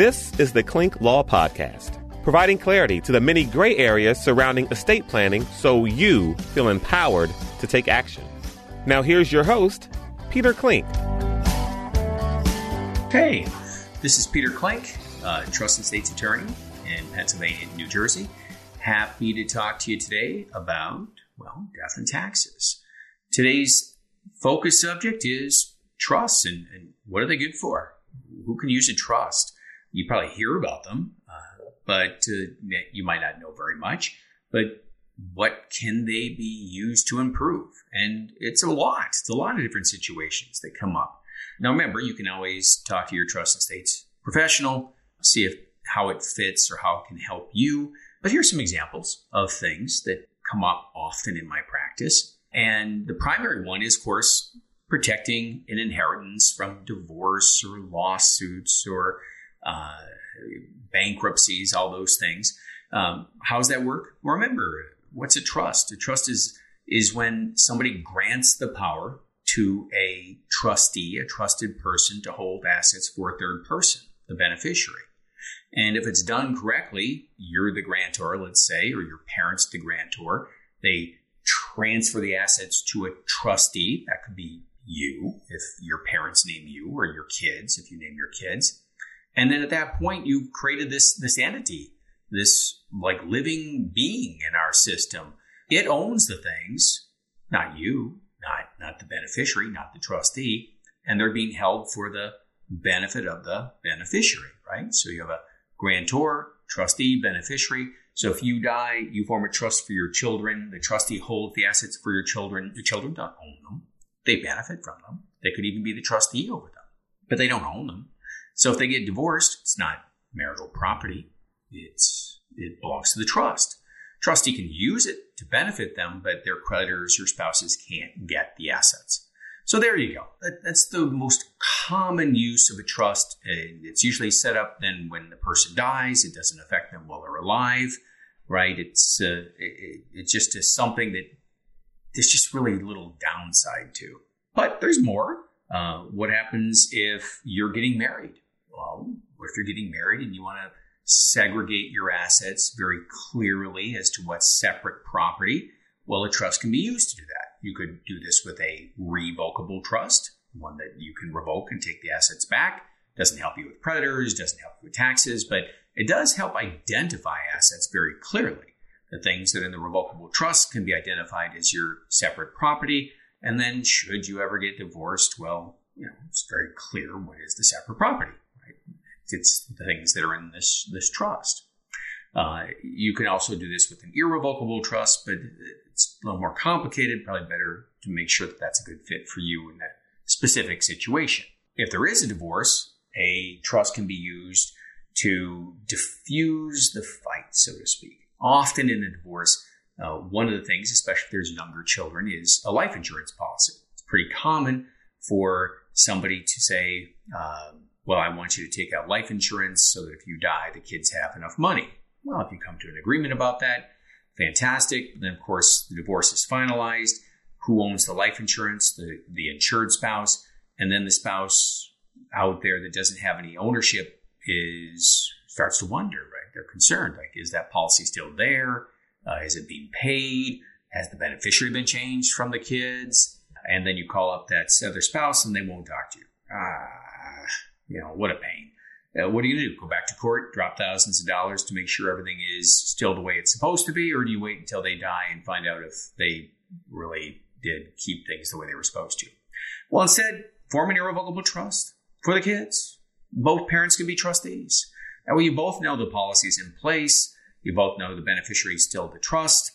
This is the Klenk Law Podcast, providing clarity to the many gray areas surrounding estate planning so you feel empowered to take action. Now, here's your host, Peter Klenk. Hey, this is Peter Klenk, uh, Trust and Estates Attorney in Pennsylvania and New Jersey. Happy to talk to you today about, well, death and taxes. Today's focus subject is trusts and, and what are they good for? Who can use a trust? You probably hear about them, uh, but uh, you might not know very much. But what can they be used to improve? And it's a lot. It's a lot of different situations that come up. Now, remember, you can always talk to your trust and estates professional, see if how it fits or how it can help you. But here's some examples of things that come up often in my practice. And the primary one is, of course, protecting an inheritance from divorce or lawsuits or uh, bankruptcies, all those things. Um, how does that work? Well, remember, what's a trust? A trust is is when somebody grants the power to a trustee, a trusted person, to hold assets for a third person, the beneficiary. And if it's done correctly, you're the grantor, let's say, or your parents the grantor. They transfer the assets to a trustee. That could be you, if your parents name you, or your kids, if you name your kids. And then at that point, you've created this, this entity, this like living being in our system. It owns the things, not you, not, not the beneficiary, not the trustee. And they're being held for the benefit of the beneficiary, right? So you have a grantor, trustee, beneficiary. So if you die, you form a trust for your children. The trustee holds the assets for your children. The children don't own them. They benefit from them. They could even be the trustee over them, but they don't own them. So if they get divorced, it's not marital property. It's, it belongs to the trust. Trustee can use it to benefit them, but their creditors or spouses can't get the assets. So there you go. That, that's the most common use of a trust. And it's usually set up then when the person dies. It doesn't affect them while they're alive, right? It's uh, it, just something that there's just really little downside to. But there's more. Uh, what happens if you're getting married? Well, if you're getting married and you want to segregate your assets very clearly as to what's separate property? Well, a trust can be used to do that. You could do this with a revocable trust, one that you can revoke and take the assets back. Doesn't help you with creditors, doesn't help you with taxes, but it does help identify assets very clearly. The things that in the revocable trust can be identified as your separate property. And then, should you ever get divorced, well, you know, it's very clear what is the separate property. It's the things that are in this this trust. Uh, you can also do this with an irrevocable trust, but it's a little more complicated. Probably better to make sure that that's a good fit for you in that specific situation. If there is a divorce, a trust can be used to diffuse the fight, so to speak often in a divorce, uh, one of the things, especially if there's younger children, is a life insurance policy. It's pretty common for somebody to say, uh, well, I want you to take out life insurance so that if you die, the kids have enough money. Well, if you come to an agreement about that, fantastic. But then, of course, the divorce is finalized. Who owns the life insurance? The, the insured spouse. And then the spouse out there that doesn't have any ownership is starts to wonder, right? they're concerned. Like, is that policy still there? Uh, is it being paid? Has the beneficiary been changed from the kids? And then you call up that other spouse and they won't talk to you. Ah, you know, what a pain. Uh, what are you do? Go back to court, drop thousands of dollars to make sure everything is still the way it's supposed to be? Or do you wait until they die and find out if they really did keep things the way they were supposed to? Well, instead, form an irrevocable trust for the kids. Both parents can be trustees. That way, you both know the policies in place. You both know the beneficiary is still the trust.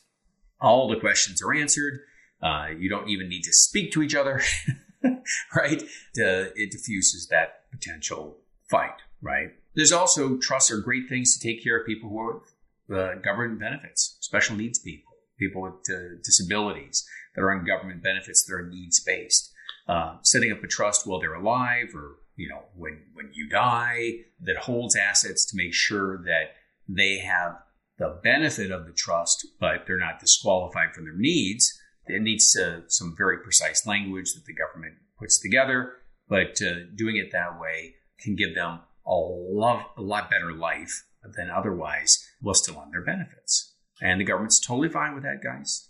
All the questions are answered. Uh, you don't even need to speak to each other, right? Uh, it diffuses that potential fight, right? There's also trusts are great things to take care of people who are uh, government benefits, special needs people, people with uh, disabilities that are on government benefits that are needs based. Uh, setting up a trust while they're alive or you know, when, when you die, that holds assets to make sure that they have the benefit of the trust, but they're not disqualified from their needs. It needs uh, some very precise language that the government puts together, but uh, doing it that way can give them a lot, a lot better life than otherwise while still on their benefits. And the government's totally fine with that, guys.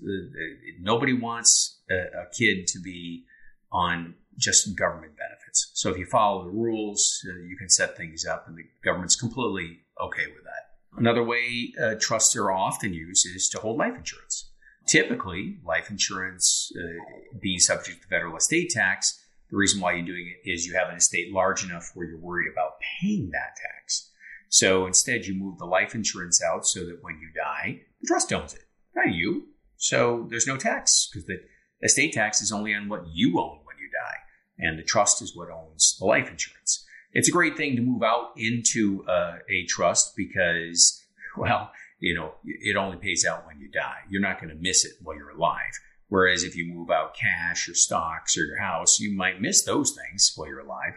Nobody wants a, a kid to be on just government benefits. So if you follow the rules, uh, you can set things up, and the government's completely okay with that. Another way uh, trusts are often used is to hold life insurance. Typically, life insurance uh, being subject to federal estate tax, the reason why you're doing it is you have an estate large enough where you're worried about paying that tax. So instead, you move the life insurance out so that when you die, the trust owns it, not you. So there's no tax because the estate tax is only on what you own when you die, and the trust is what owns the life insurance. It's a great thing to move out into uh, a trust because, well, you know, it only pays out when you die. You're not going to miss it while you're alive. Whereas if you move out cash or stocks or your house, you might miss those things while you're alive.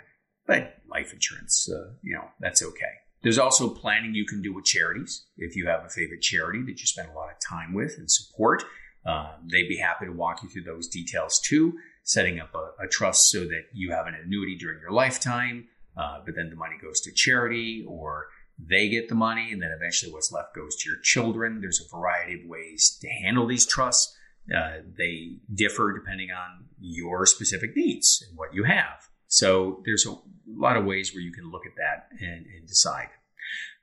But life insurance, uh, you know, that's okay. There's also planning you can do with charities. If you have a favorite charity that you spend a lot of time with and support, uh, they'd be happy to walk you through those details too. Setting up a, a trust so that you have an annuity during your lifetime, uh, but then the money goes to charity or they get the money and then eventually what's left goes to your children. There's a variety of ways to handle these trusts. Uh, they differ depending on your specific needs and what you have. So there's a lot of ways where you can look at that and, and decide.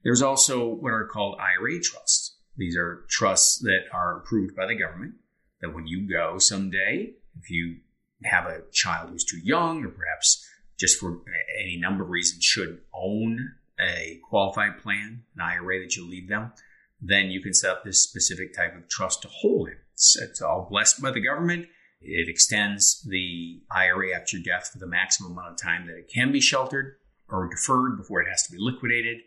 There's also what are called IRA trusts. These are trusts that are approved by the government that when you go someday, if you have a child who's too young or perhaps just for any number of reasons should own a qualified plan, an IRA that you leave them, then you can set up this specific type of trust to hold it. It's, it's all blessed by the government. It extends the IRA after death for the maximum amount of time that it can be sheltered or deferred before it has to be liquidated.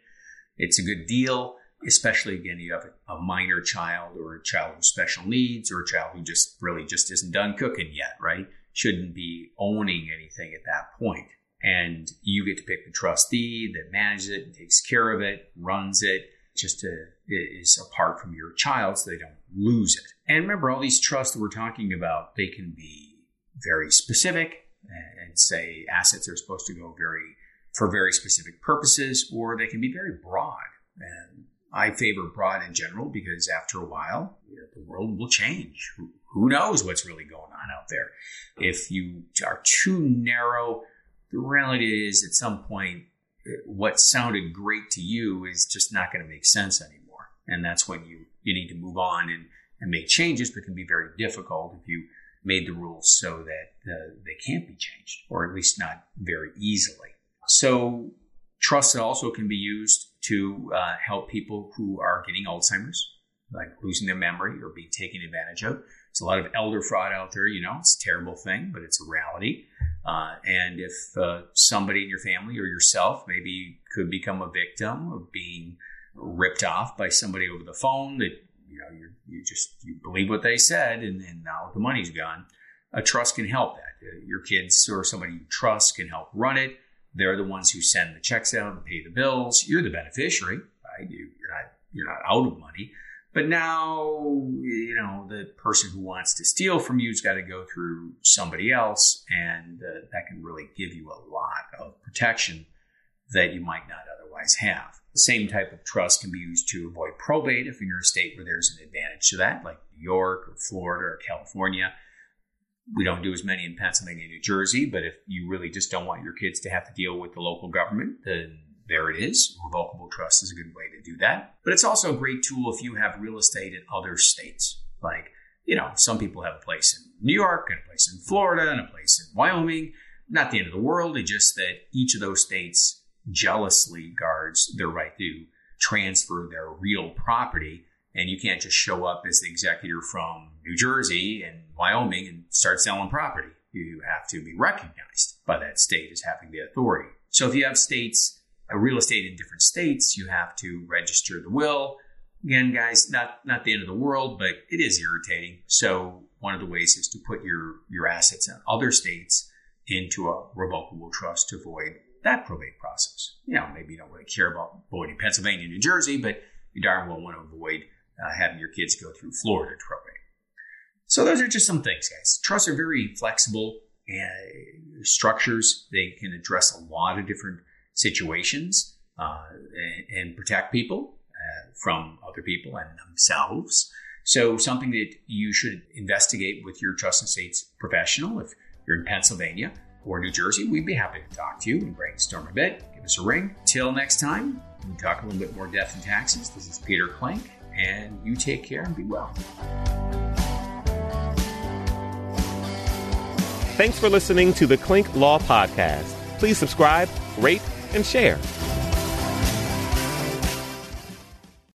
It's a good deal, especially again, you have a minor child or a child with special needs or a child who just really just isn't done cooking yet, right? Shouldn't be owning anything at that point. And you get to pick the trustee that manages it, takes care of it, runs it, just is apart from your child so they don't lose it. And remember, all these trusts that we're talking about, they can be very specific and say assets are supposed to go very for very specific purposes, or they can be very broad. And I favor broad in general because after a while, the world will change. Who knows what's really going on out there? If you are too narrow, the reality is at some point, what sounded great to you is just not going to make sense anymore. And that's when you, you need to move on and, and make changes, but can be very difficult if you made the rules so that uh, they can't be changed, or at least not very easily. So trust also can be used to uh, help people who are getting Alzheimer's, like losing their memory or being taken advantage of. There's a lot of elder fraud out there. You know, it's a terrible thing, but it's a reality. Uh, and if uh, somebody in your family or yourself maybe could become a victim of being ripped off by somebody over the phone that you know you just you believe what they said and, and now the money's gone, a trust can help that. Uh, your kids or somebody you trust can help run it they're the ones who send the checks out and pay the bills. You're the beneficiary, right? You, are not you're not out of money. But now, you know, the person who wants to steal from you's got to go through somebody else, and uh, that can really give you a lot of protection that you might not otherwise have. The same type of trust can be used to avoid probate if you're in a state where there's an advantage to that, like New York or Florida or California. We don't do as many in Pennsylvania and New Jersey, but if you really just don't want your kids to have to deal with the local government, then there it is. Revocable trust is a good way to do that. But it's also a great tool if you have real estate in other states. Like, you know, some people have a place in New York and a place in Florida and a place in Wyoming. Not the end of the world. It's just that each of those states jealously guards their right to transfer their real property and you can't just show up as the executor from New Jersey and Wyoming and start selling property. You have to be recognized by that state as having the authority. So if you have states, a real estate in different states, you have to register the will. Again, guys, not not the end of the world, but it is irritating. So one of the ways is to put your your assets in other states into a revocable trust to avoid that probate process. You know, maybe you don't really care about avoiding Pennsylvania, New Jersey, but you darn well want to avoid uh, having your kids go through Florida probate. So those are just some things, guys. Trusts are very flexible uh, structures. They can address a lot of different situations. uh, and, and, protect people uh, from other people and themselves. So, something that you should investigate with your trust and estates professional. If you're in Pennsylvania or New Jersey, we'd be happy to talk to you and brainstorm a bit. Give us a ring. Till next time, we talk a little bit more death and taxes. This is Peter Klenk, and you take care and be well. Thanks for listening to the Klenk Law Podcast. Please subscribe, rate, and share.